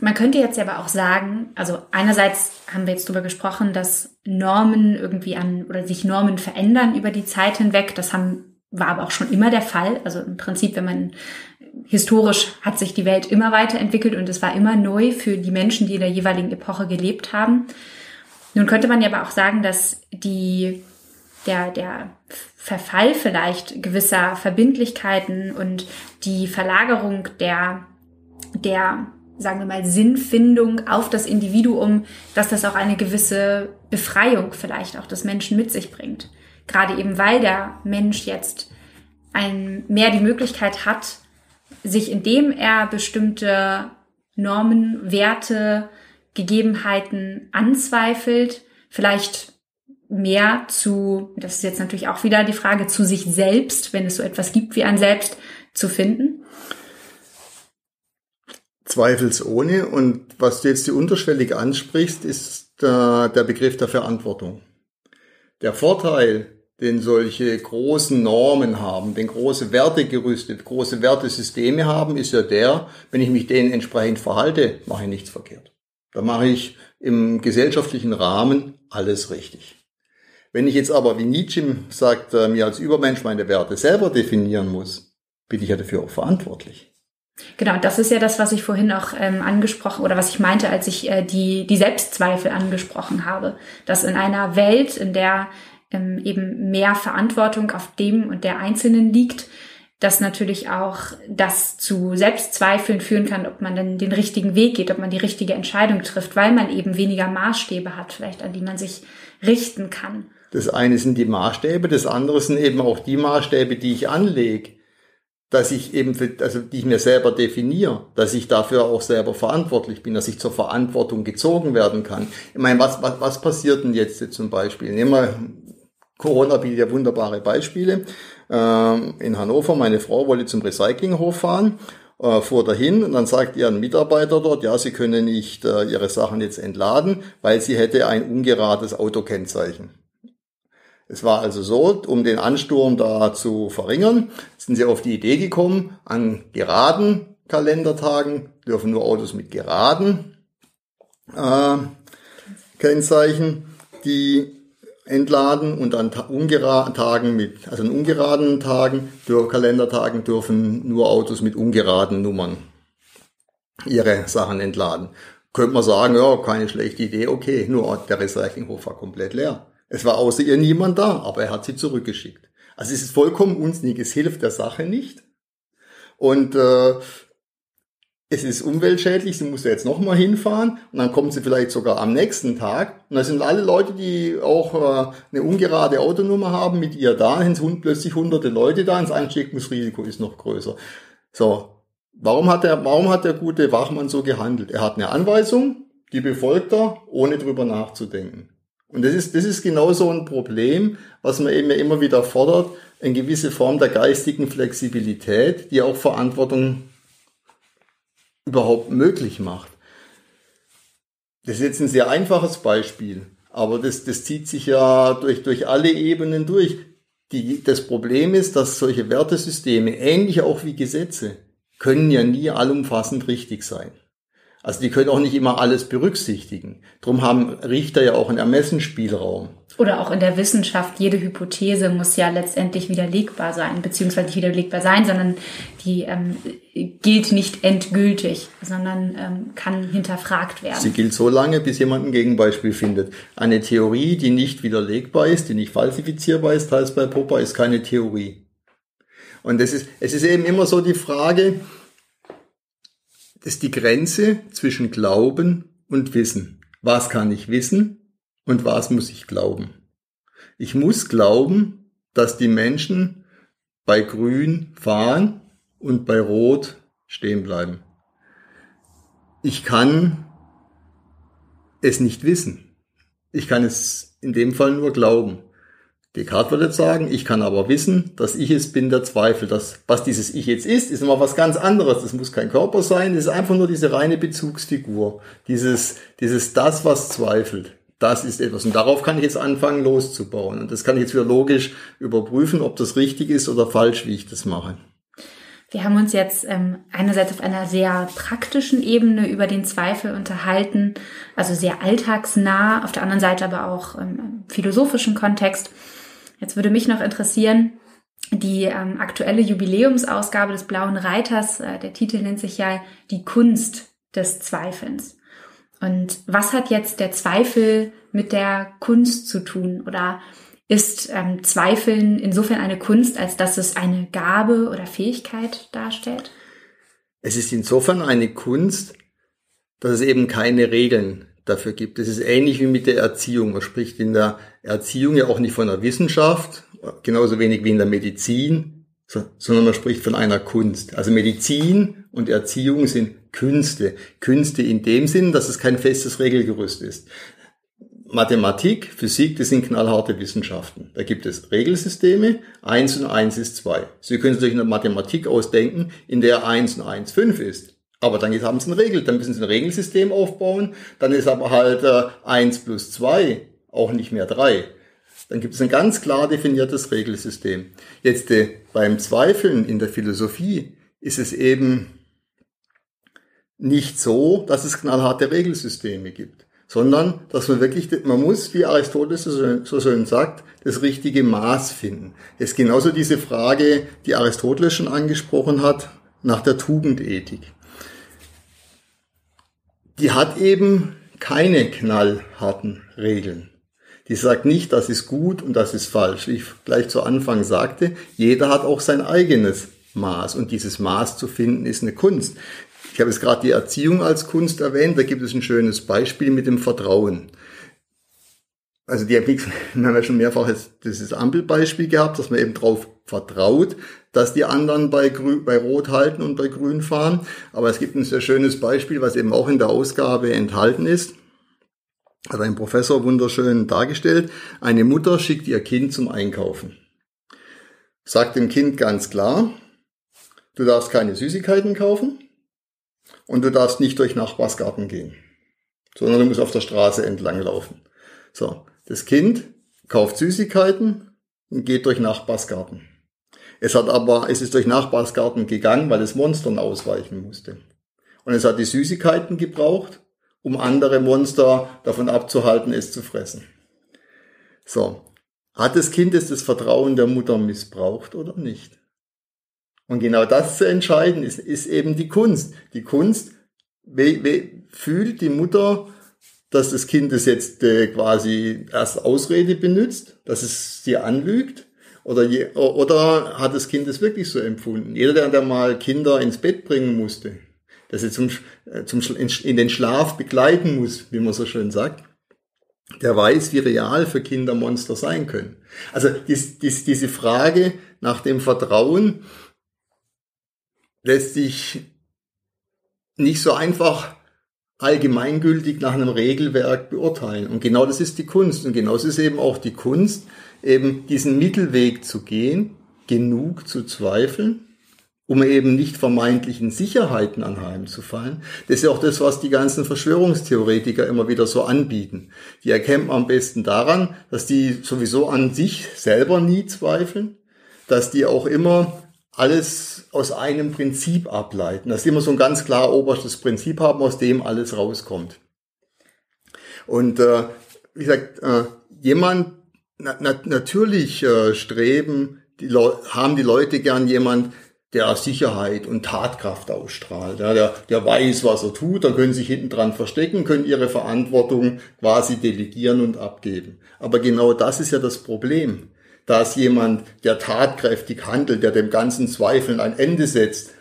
man könnte jetzt aber auch sagen, also einerseits haben wir jetzt darüber gesprochen, dass Normen irgendwie an oder sich Normen verändern über die Zeit hinweg. Das haben war aber auch schon immer der Fall. Also im Prinzip, wenn man historisch hat sich die Welt immer weiterentwickelt und es war immer neu für die Menschen, die in der jeweiligen Epoche gelebt haben. Nun könnte man ja aber auch sagen, dass die, der, der Verfall vielleicht gewisser Verbindlichkeiten und die Verlagerung der, der, sagen wir mal, Sinnfindung auf das Individuum, dass das auch eine gewisse Befreiung vielleicht auch des Menschen mit sich bringt. Gerade eben, weil der Mensch jetzt ein, mehr die Möglichkeit hat, sich indem er bestimmte Normen, Werte, Gegebenheiten anzweifelt, vielleicht mehr zu, das ist jetzt natürlich auch wieder die Frage, zu sich selbst, wenn es so etwas gibt wie ein Selbst, zu finden? Zweifelsohne. Und was du jetzt die unterschwellig ansprichst, ist äh, der Begriff der Verantwortung. Der Vorteil, den solche großen Normen haben, den große Wertegerüste, große Wertesysteme haben, ist ja der, wenn ich mich denen entsprechend verhalte, mache ich nichts verkehrt. Da mache ich im gesellschaftlichen Rahmen alles richtig. Wenn ich jetzt aber, wie Nietzsche sagt, äh, mir als Übermensch meine Werte selber definieren muss, bin ich ja dafür auch verantwortlich. Genau, das ist ja das, was ich vorhin auch ähm, angesprochen oder was ich meinte, als ich äh, die, die Selbstzweifel angesprochen habe. Dass in einer Welt, in der ähm, eben mehr Verantwortung auf dem und der Einzelnen liegt, dass natürlich auch das zu Selbstzweifeln führen kann, ob man denn den richtigen Weg geht, ob man die richtige Entscheidung trifft, weil man eben weniger Maßstäbe hat, vielleicht an die man sich richten kann. Das eine sind die Maßstäbe, das andere sind eben auch die Maßstäbe, die ich anlege dass ich eben, für, also die ich mir selber definiere, dass ich dafür auch selber verantwortlich bin, dass ich zur Verantwortung gezogen werden kann. Ich meine, was, was, was passiert denn jetzt zum Beispiel? Nehmen wir Corona bietet ja wunderbare Beispiele. Ähm, in Hannover, meine Frau wollte zum Recyclinghof fahren, äh, fuhr dahin und dann sagt ihr ein Mitarbeiter dort, ja, sie können nicht äh, ihre Sachen jetzt entladen, weil sie hätte ein ungerades Autokennzeichen. Es war also so, um den Ansturm da zu verringern, sind sie auf die Idee gekommen, an geraden Kalendertagen dürfen nur Autos mit geraden äh, Kennzeichen, die entladen und an ungeraden Tagen mit, also an ungeraden Tagen, Kalendertagen dürfen nur Autos mit ungeraden Nummern ihre Sachen entladen. Könnte man sagen, ja, keine schlechte Idee, okay, nur der Recyclinghof war komplett leer. Es war außer ihr niemand da, aber er hat sie zurückgeschickt. Also es ist vollkommen unsinnig, es hilft der Sache nicht. Und äh, es ist umweltschädlich, sie muss ja jetzt nochmal hinfahren und dann kommt sie vielleicht sogar am nächsten Tag. Und da sind alle Leute, die auch äh, eine ungerade Autonummer haben, mit ihr da, sind plötzlich hunderte Leute da, das Ansteckungsrisiko ist noch größer. So, warum hat der, warum hat der gute Wachmann so gehandelt? Er hat eine Anweisung, die befolgt er, ohne drüber nachzudenken. Und das ist, das ist genau so ein Problem, was man eben immer wieder fordert, eine gewisse Form der geistigen Flexibilität, die auch Verantwortung überhaupt möglich macht. Das ist jetzt ein sehr einfaches Beispiel, aber das, das zieht sich ja durch, durch alle Ebenen durch. Die, das Problem ist, dass solche Wertesysteme, ähnlich auch wie Gesetze, können ja nie allumfassend richtig sein. Also die können auch nicht immer alles berücksichtigen. Drum haben Richter ja auch einen Ermessensspielraum. Oder auch in der Wissenschaft, jede Hypothese muss ja letztendlich widerlegbar sein, beziehungsweise nicht widerlegbar sein, sondern die ähm, gilt nicht endgültig, sondern ähm, kann hinterfragt werden. Sie gilt so lange, bis jemand ein Gegenbeispiel findet. Eine Theorie, die nicht widerlegbar ist, die nicht falsifizierbar ist, heißt bei Popper, ist keine Theorie. Und das ist, es ist eben immer so die Frage, ist die Grenze zwischen Glauben und Wissen. Was kann ich wissen und was muss ich glauben? Ich muss glauben, dass die Menschen bei Grün fahren und bei Rot stehen bleiben. Ich kann es nicht wissen. Ich kann es in dem Fall nur glauben. Descartes würde jetzt sagen, ich kann aber wissen, dass ich es bin, der Zweifel. Das, was dieses Ich jetzt ist, ist immer was ganz anderes. Das muss kein Körper sein, das ist einfach nur diese reine Bezugsfigur. Dieses, dieses das, was zweifelt. Das ist etwas. Und darauf kann ich jetzt anfangen, loszubauen. Und das kann ich jetzt wieder logisch überprüfen, ob das richtig ist oder falsch, wie ich das mache. Wir haben uns jetzt ähm, einerseits auf einer sehr praktischen Ebene über den Zweifel unterhalten, also sehr alltagsnah, auf der anderen Seite aber auch im philosophischen Kontext. Jetzt würde mich noch interessieren, die ähm, aktuelle Jubiläumsausgabe des Blauen Reiters, äh, der Titel nennt sich ja Die Kunst des Zweifelns. Und was hat jetzt der Zweifel mit der Kunst zu tun? Oder ist ähm, Zweifeln insofern eine Kunst, als dass es eine Gabe oder Fähigkeit darstellt? Es ist insofern eine Kunst, dass es eben keine Regeln dafür gibt. Es ist ähnlich wie mit der Erziehung. Man spricht in der Erziehung ja auch nicht von der Wissenschaft, genauso wenig wie in der Medizin, sondern man spricht von einer Kunst. Also Medizin und Erziehung sind Künste. Künste in dem Sinn, dass es kein festes Regelgerüst ist. Mathematik, Physik, das sind knallharte Wissenschaften. Da gibt es Regelsysteme, eins und eins ist zwei. Sie können sich eine Mathematik ausdenken, in der eins und eins fünf ist. Aber dann haben Sie ein Regel, dann müssen Sie ein Regelsystem aufbauen, dann ist aber halt äh, 1 plus 2 auch nicht mehr 3. Dann gibt es ein ganz klar definiertes Regelsystem. Jetzt äh, beim Zweifeln in der Philosophie ist es eben nicht so, dass es knallharte Regelsysteme gibt, sondern dass man wirklich, man muss, wie Aristoteles so schön sagt, das richtige Maß finden. Es ist genauso diese Frage, die Aristoteles schon angesprochen hat, nach der Tugendethik. Die hat eben keine knallharten Regeln. Die sagt nicht, das ist gut und das ist falsch. Wie ich gleich zu Anfang sagte, jeder hat auch sein eigenes Maß und dieses Maß zu finden ist eine Kunst. Ich habe jetzt gerade die Erziehung als Kunst erwähnt. Da gibt es ein schönes Beispiel mit dem Vertrauen. Also die (laughs) wir haben ja schon mehrfach dieses Ampelbeispiel gehabt, dass man eben darauf vertraut, dass die anderen bei, Grün, bei Rot halten und bei Grün fahren. Aber es gibt ein sehr schönes Beispiel, was eben auch in der Ausgabe enthalten ist. Hat ein Professor wunderschön dargestellt. Eine Mutter schickt ihr Kind zum Einkaufen. Sagt dem Kind ganz klar, du darfst keine Süßigkeiten kaufen, und du darfst nicht durch Nachbarsgarten gehen, sondern du musst auf der Straße entlang laufen. So, das Kind kauft Süßigkeiten und geht durch Nachbarsgarten. Es hat aber, es ist durch Nachbarsgarten gegangen, weil es Monstern ausweichen musste. Und es hat die Süßigkeiten gebraucht, um andere Monster davon abzuhalten, es zu fressen. So. Hat das Kind es das Vertrauen der Mutter missbraucht oder nicht? Und genau das zu entscheiden ist, ist eben die Kunst. Die Kunst, we, we, fühlt die Mutter, dass das Kind es jetzt äh, quasi als Ausrede benutzt, dass es sie anlügt? Oder, je, oder hat das Kind es wirklich so empfunden? Jeder, der, der mal Kinder ins Bett bringen musste, dass sie zum, äh, zum, in den Schlaf begleiten muss, wie man so schön sagt, der weiß, wie real für Kinder Monster sein können. Also dies, dies, diese Frage nach dem Vertrauen, lässt sich nicht so einfach allgemeingültig nach einem Regelwerk beurteilen. Und genau das ist die Kunst. Und genauso ist eben auch die Kunst, eben diesen Mittelweg zu gehen, genug zu zweifeln, um eben nicht vermeintlichen Sicherheiten anheimzufallen. Das ist ja auch das, was die ganzen Verschwörungstheoretiker immer wieder so anbieten. Die erkennt man am besten daran, dass die sowieso an sich selber nie zweifeln, dass die auch immer alles aus einem Prinzip ableiten, dass sie immer so ein ganz klar oberstes Prinzip haben, aus dem alles rauskommt. Und äh, wie gesagt, äh, jemand, na, na, natürlich äh, streben, die haben die Leute gern jemand, der Sicherheit und Tatkraft ausstrahlt. Ja, der, der weiß, was er tut, dann können sie sich hinten dran verstecken, können ihre Verantwortung quasi delegieren und abgeben. Aber genau das ist ja das Problem dass jemand, der tatkräftig handelt, der dem ganzen Zweifeln ein Ende setzt,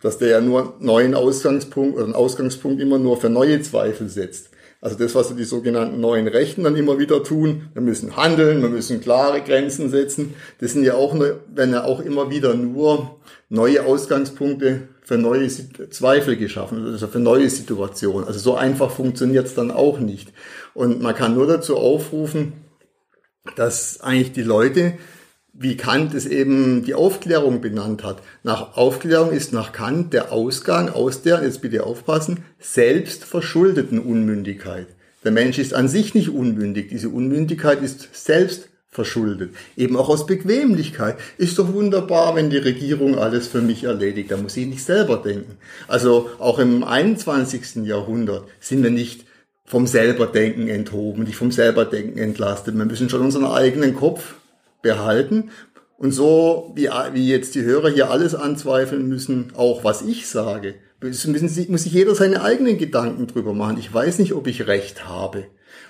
dass der ja nur neuen Ausgangspunkt oder einen Ausgangspunkt immer nur für neue Zweifel setzt. Also das, was die sogenannten neuen Rechten dann immer wieder tun, wir müssen handeln, wir müssen klare Grenzen setzen. Das sind ja auch, werden ja auch immer wieder nur neue Ausgangspunkte für neue Zweifel geschaffen, also für neue Situationen. Also so einfach funktioniert es dann auch nicht. Und man kann nur dazu aufrufen, dass eigentlich die Leute, wie Kant es eben die Aufklärung benannt hat, nach Aufklärung ist nach Kant der Ausgang aus der, jetzt bitte aufpassen, selbst verschuldeten Unmündigkeit. Der Mensch ist an sich nicht unmündig. Diese Unmündigkeit ist selbst verschuldet. Eben auch aus Bequemlichkeit. Ist doch wunderbar, wenn die Regierung alles für mich erledigt. Da muss ich nicht selber denken. Also auch im 21. Jahrhundert sind wir nicht vom Selberdenken enthoben, nicht vom Selberdenken entlastet. Wir müssen schon unseren eigenen Kopf behalten. Und so, wie, wie jetzt die Hörer hier alles anzweifeln müssen, auch was ich sage, müssen sie, muss sich jeder seine eigenen Gedanken drüber machen. Ich weiß nicht, ob ich Recht habe.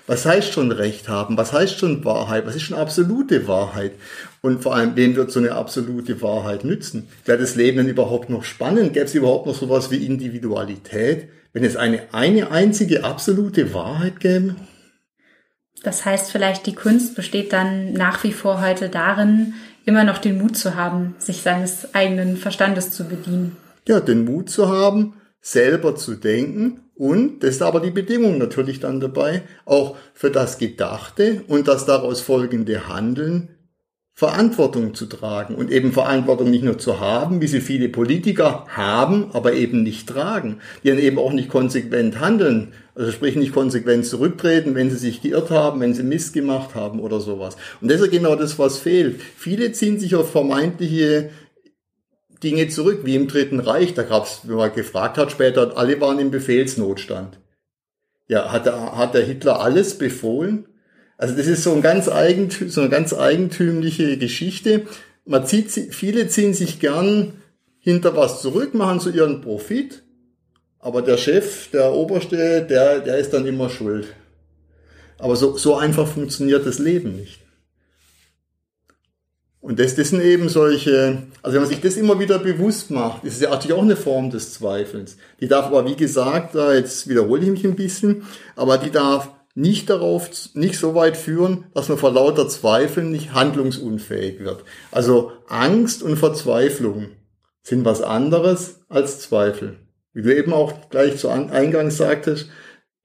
Was heißt schon Recht haben? Was heißt schon Wahrheit? Was ist schon absolute Wahrheit? Und vor allem, wem wird so eine absolute Wahrheit nützen? Wäre das Leben denn überhaupt noch spannend? Gäbe es überhaupt noch sowas wie Individualität? wenn es eine, eine einzige absolute Wahrheit gäbe? Das heißt, vielleicht die Kunst besteht dann nach wie vor heute darin, immer noch den Mut zu haben, sich seines eigenen Verstandes zu bedienen. Ja, den Mut zu haben, selber zu denken und, das ist aber die Bedingung natürlich dann dabei, auch für das Gedachte und das daraus folgende Handeln Verantwortung zu tragen und eben Verantwortung nicht nur zu haben, wie sie viele Politiker haben, aber eben nicht tragen, die dann eben auch nicht konsequent handeln, also sprich nicht konsequent zurücktreten, wenn sie sich geirrt haben, wenn sie Mist gemacht haben oder sowas. Und das ist genau das, was fehlt. Viele ziehen sich auf vermeintliche Dinge zurück, wie im Dritten Reich. Da gab's, wenn man gefragt hat später, alle waren im Befehlsnotstand. Ja, hat der, hat der Hitler alles befohlen? Also das ist so, ein ganz so eine ganz eigentümliche Geschichte. Man zieht, viele ziehen sich gern hinter was zurück, machen so ihren Profit, aber der Chef, der Oberste, der, der ist dann immer schuld. Aber so, so einfach funktioniert das Leben nicht. Und das, das sind eben solche, also wenn man sich das immer wieder bewusst macht, ist es ja natürlich auch eine Form des Zweifelns. Die darf aber, wie gesagt, da jetzt wiederhole ich mich ein bisschen, aber die darf nicht darauf, nicht so weit führen, dass man vor lauter Zweifeln nicht handlungsunfähig wird. Also Angst und Verzweiflung sind was anderes als Zweifel. Wie du eben auch gleich zu Eingang sagtest,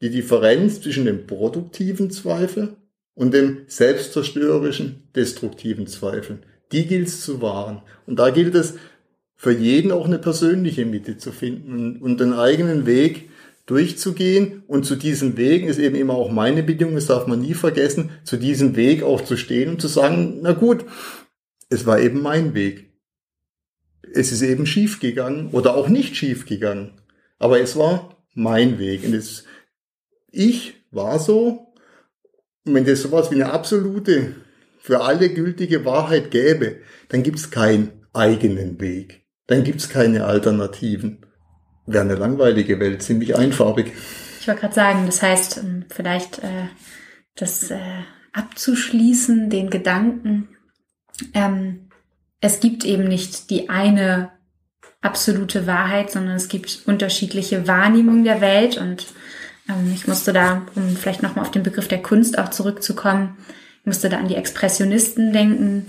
die Differenz zwischen dem produktiven Zweifel und dem selbstzerstörerischen, destruktiven Zweifel. Die gilt es zu wahren. Und da gilt es für jeden auch eine persönliche Mitte zu finden und den eigenen Weg durchzugehen. Und zu diesem Weg ist eben immer auch meine Bedingung, das darf man nie vergessen, zu diesem Weg auch zu stehen und zu sagen, na gut, es war eben mein Weg. Es ist eben schief gegangen oder auch nicht schief gegangen. Aber es war mein Weg. Und es, ich war so. Und wenn das sowas wie eine absolute, für alle gültige Wahrheit gäbe, dann gibt es keinen eigenen Weg. Dann gibt es keine Alternativen wäre eine langweilige Welt, ziemlich einfarbig. Ich wollte gerade sagen, das heißt, ähm, vielleicht äh, das äh, abzuschließen, den Gedanken, ähm, es gibt eben nicht die eine absolute Wahrheit, sondern es gibt unterschiedliche Wahrnehmungen der Welt und ähm, ich musste da, um vielleicht nochmal auf den Begriff der Kunst auch zurückzukommen, ich musste da an die Expressionisten denken,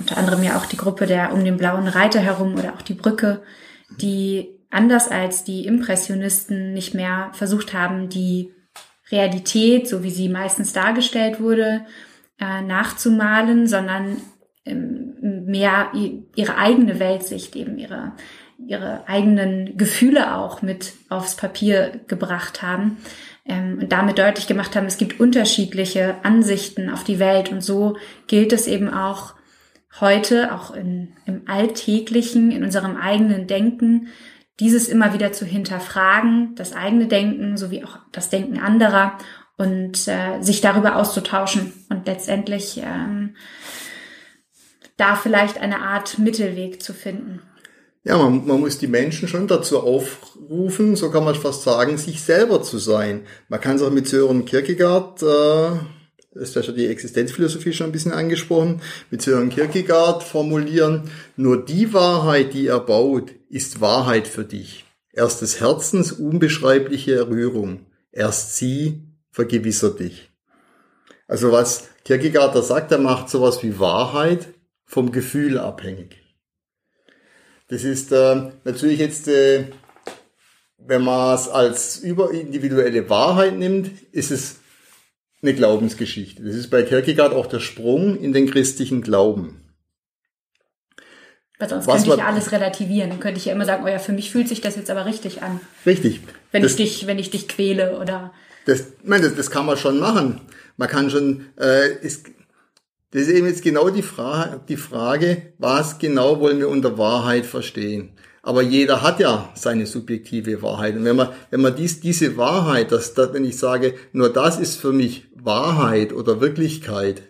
unter anderem ja auch die Gruppe der um den blauen Reiter herum oder auch die Brücke, die anders als die Impressionisten nicht mehr versucht haben, die Realität, so wie sie meistens dargestellt wurde, äh, nachzumalen, sondern ähm, mehr ihre eigene Weltsicht, eben ihre, ihre eigenen Gefühle auch mit aufs Papier gebracht haben ähm, und damit deutlich gemacht haben, es gibt unterschiedliche Ansichten auf die Welt. Und so gilt es eben auch heute, auch in, im Alltäglichen, in unserem eigenen Denken, dieses immer wieder zu hinterfragen, das eigene Denken sowie auch das Denken anderer und äh, sich darüber auszutauschen und letztendlich ähm, da vielleicht eine Art Mittelweg zu finden. Ja, man, man muss die Menschen schon dazu aufrufen, so kann man fast sagen, sich selber zu sein. Man kann es auch mit Sören Kierkegaard äh, das ist ja die Existenzphilosophie schon ein bisschen angesprochen, mit Sören Kierkegaard formulieren, nur die Wahrheit, die er baut, ist Wahrheit für dich. Erst des Herzens unbeschreibliche Errührung, erst sie vergewissert dich. Also was Kierkegaard da sagt, er macht sowas wie Wahrheit vom Gefühl abhängig. Das ist äh, natürlich jetzt, äh, wenn man es als überindividuelle Wahrheit nimmt, ist es eine Glaubensgeschichte. Das ist bei Kierkegaard auch der Sprung in den christlichen Glauben. Weil sonst Was könnte ich ja alles relativieren. Dann könnte ich ja immer sagen, oh ja, für mich fühlt sich das jetzt aber richtig an. Richtig. Wenn das, ich dich, wenn ich dich quäle oder. Das, meine, das, das kann man schon machen. Man kann schon, äh, ist, das ist eben jetzt genau die Frage, die Frage, was genau wollen wir unter Wahrheit verstehen? Aber jeder hat ja seine subjektive Wahrheit. Und wenn man, wenn man dies, diese Wahrheit, dass, dass, wenn ich sage, nur das ist für mich Wahrheit oder Wirklichkeit,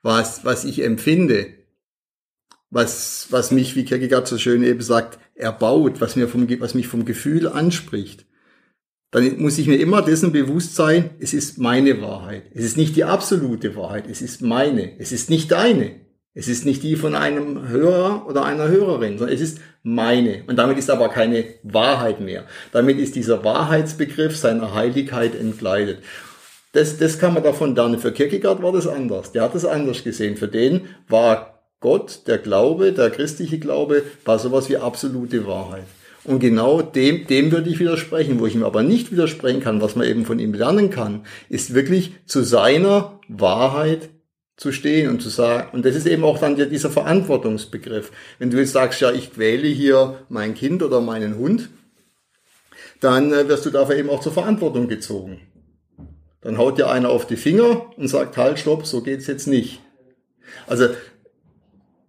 was, was ich empfinde, was, was mich, wie Kierkegaard so schön eben sagt, erbaut, was mir vom, was mich vom Gefühl anspricht, dann muss ich mir immer dessen bewusst sein, es ist meine Wahrheit. Es ist nicht die absolute Wahrheit, es ist meine. Es ist nicht deine. Es ist nicht die von einem Hörer oder einer Hörerin, sondern es ist meine. Und damit ist aber keine Wahrheit mehr. Damit ist dieser Wahrheitsbegriff seiner Heiligkeit entgleitet. Das, das kann man davon lernen. Für Kierkegaard war das anders. Der hat das anders gesehen. Für den war Gott, der Glaube, der christliche Glaube, war sowas wie absolute Wahrheit. Und genau dem, dem würde ich widersprechen. Wo ich ihm aber nicht widersprechen kann, was man eben von ihm lernen kann, ist wirklich zu seiner Wahrheit zu stehen und zu sagen, und das ist eben auch dann dieser Verantwortungsbegriff. Wenn du jetzt sagst, ja, ich quäle hier mein Kind oder meinen Hund, dann äh, wirst du dafür eben auch zur Verantwortung gezogen. Dann haut dir einer auf die Finger und sagt, halt, stopp, so geht's jetzt nicht. Also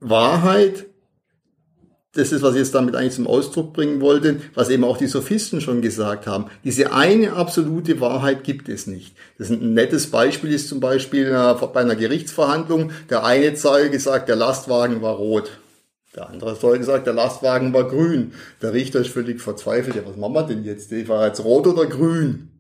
Wahrheit das ist, was ich jetzt damit eigentlich zum Ausdruck bringen wollte, was eben auch die Sophisten schon gesagt haben. Diese eine absolute Wahrheit gibt es nicht. Das ist ein nettes Beispiel ist zum Beispiel äh, bei einer Gerichtsverhandlung. Der eine Zeuge sagt, der Lastwagen war rot. Der andere Zeuge sagt, der Lastwagen war grün. Der Richter ist völlig verzweifelt. Ja, was machen wir denn jetzt? Der war jetzt rot oder grün?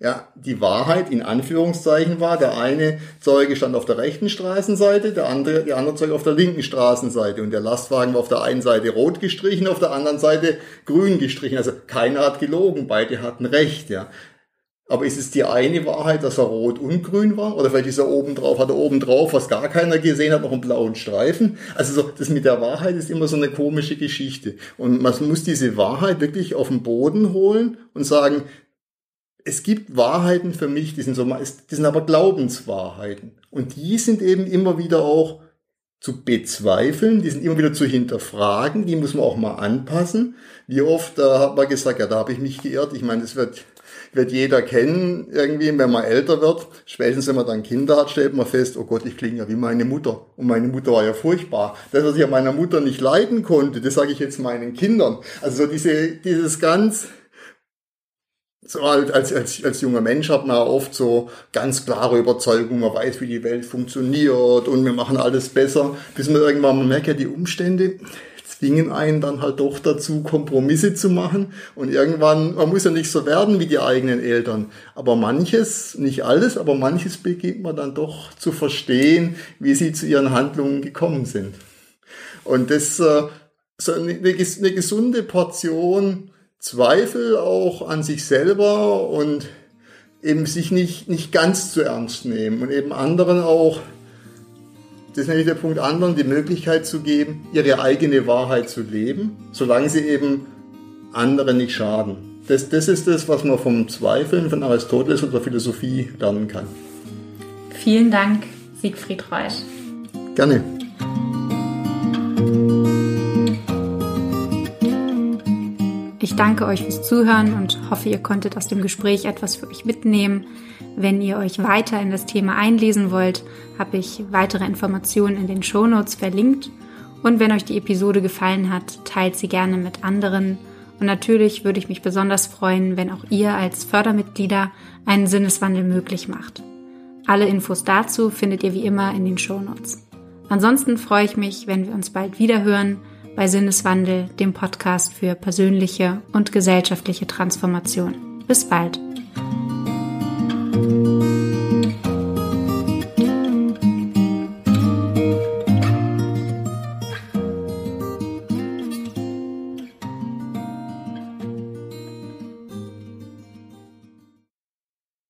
Ja, die Wahrheit in Anführungszeichen war, der eine Zeuge stand auf der rechten Straßenseite, der andere, der andere Zeuge auf der linken Straßenseite und der Lastwagen war auf der einen Seite rot gestrichen, auf der anderen Seite grün gestrichen. Also keiner hat gelogen, beide hatten recht, ja. Aber ist es die eine Wahrheit, dass er rot und grün war? Oder vielleicht ist er oben drauf, hat er oben drauf, was gar keiner gesehen hat, noch einen blauen Streifen? Also so, das mit der Wahrheit ist immer so eine komische Geschichte. Und man muss diese Wahrheit wirklich auf den Boden holen und sagen, es gibt Wahrheiten für mich, die sind so, die sind aber Glaubenswahrheiten. Und die sind eben immer wieder auch zu bezweifeln, die sind immer wieder zu hinterfragen, die muss man auch mal anpassen. Wie oft da hat man gesagt, ja, da habe ich mich geirrt. Ich meine, das wird, wird jeder kennen, irgendwie, wenn man älter wird. Spätestens, wenn man dann Kinder hat, stellt man fest, oh Gott, ich klinge ja wie meine Mutter. Und meine Mutter war ja furchtbar. Das, was ich an meiner Mutter nicht leiden konnte, das sage ich jetzt meinen Kindern. Also diese, dieses ganz, so als, als, als junger Mensch hat man oft so ganz klare Überzeugungen, man weiß, wie die Welt funktioniert und wir machen alles besser, bis man irgendwann man merkt ja, die Umstände zwingen einen dann halt doch dazu, Kompromisse zu machen und irgendwann, man muss ja nicht so werden wie die eigenen Eltern, aber manches, nicht alles, aber manches beginnt man dann doch zu verstehen, wie sie zu ihren Handlungen gekommen sind. Und das, äh, so eine, eine gesunde Portion Zweifel auch an sich selber und eben sich nicht, nicht ganz zu ernst nehmen und eben anderen auch, das ist nämlich der Punkt, anderen die Möglichkeit zu geben, ihre eigene Wahrheit zu leben, solange sie eben anderen nicht schaden. Das, das ist das, was man vom Zweifeln von Aristoteles und der Philosophie lernen kann. Vielen Dank, Siegfried Reusch. Gerne. Ich danke euch fürs Zuhören und hoffe, ihr konntet aus dem Gespräch etwas für euch mitnehmen. Wenn ihr euch weiter in das Thema einlesen wollt, habe ich weitere Informationen in den Shownotes verlinkt. Und wenn euch die Episode gefallen hat, teilt sie gerne mit anderen. Und natürlich würde ich mich besonders freuen, wenn auch ihr als Fördermitglieder einen Sinneswandel möglich macht. Alle Infos dazu findet ihr wie immer in den Shownotes. Ansonsten freue ich mich, wenn wir uns bald wieder hören bei Sinneswandel, dem Podcast für persönliche und gesellschaftliche Transformation. Bis bald.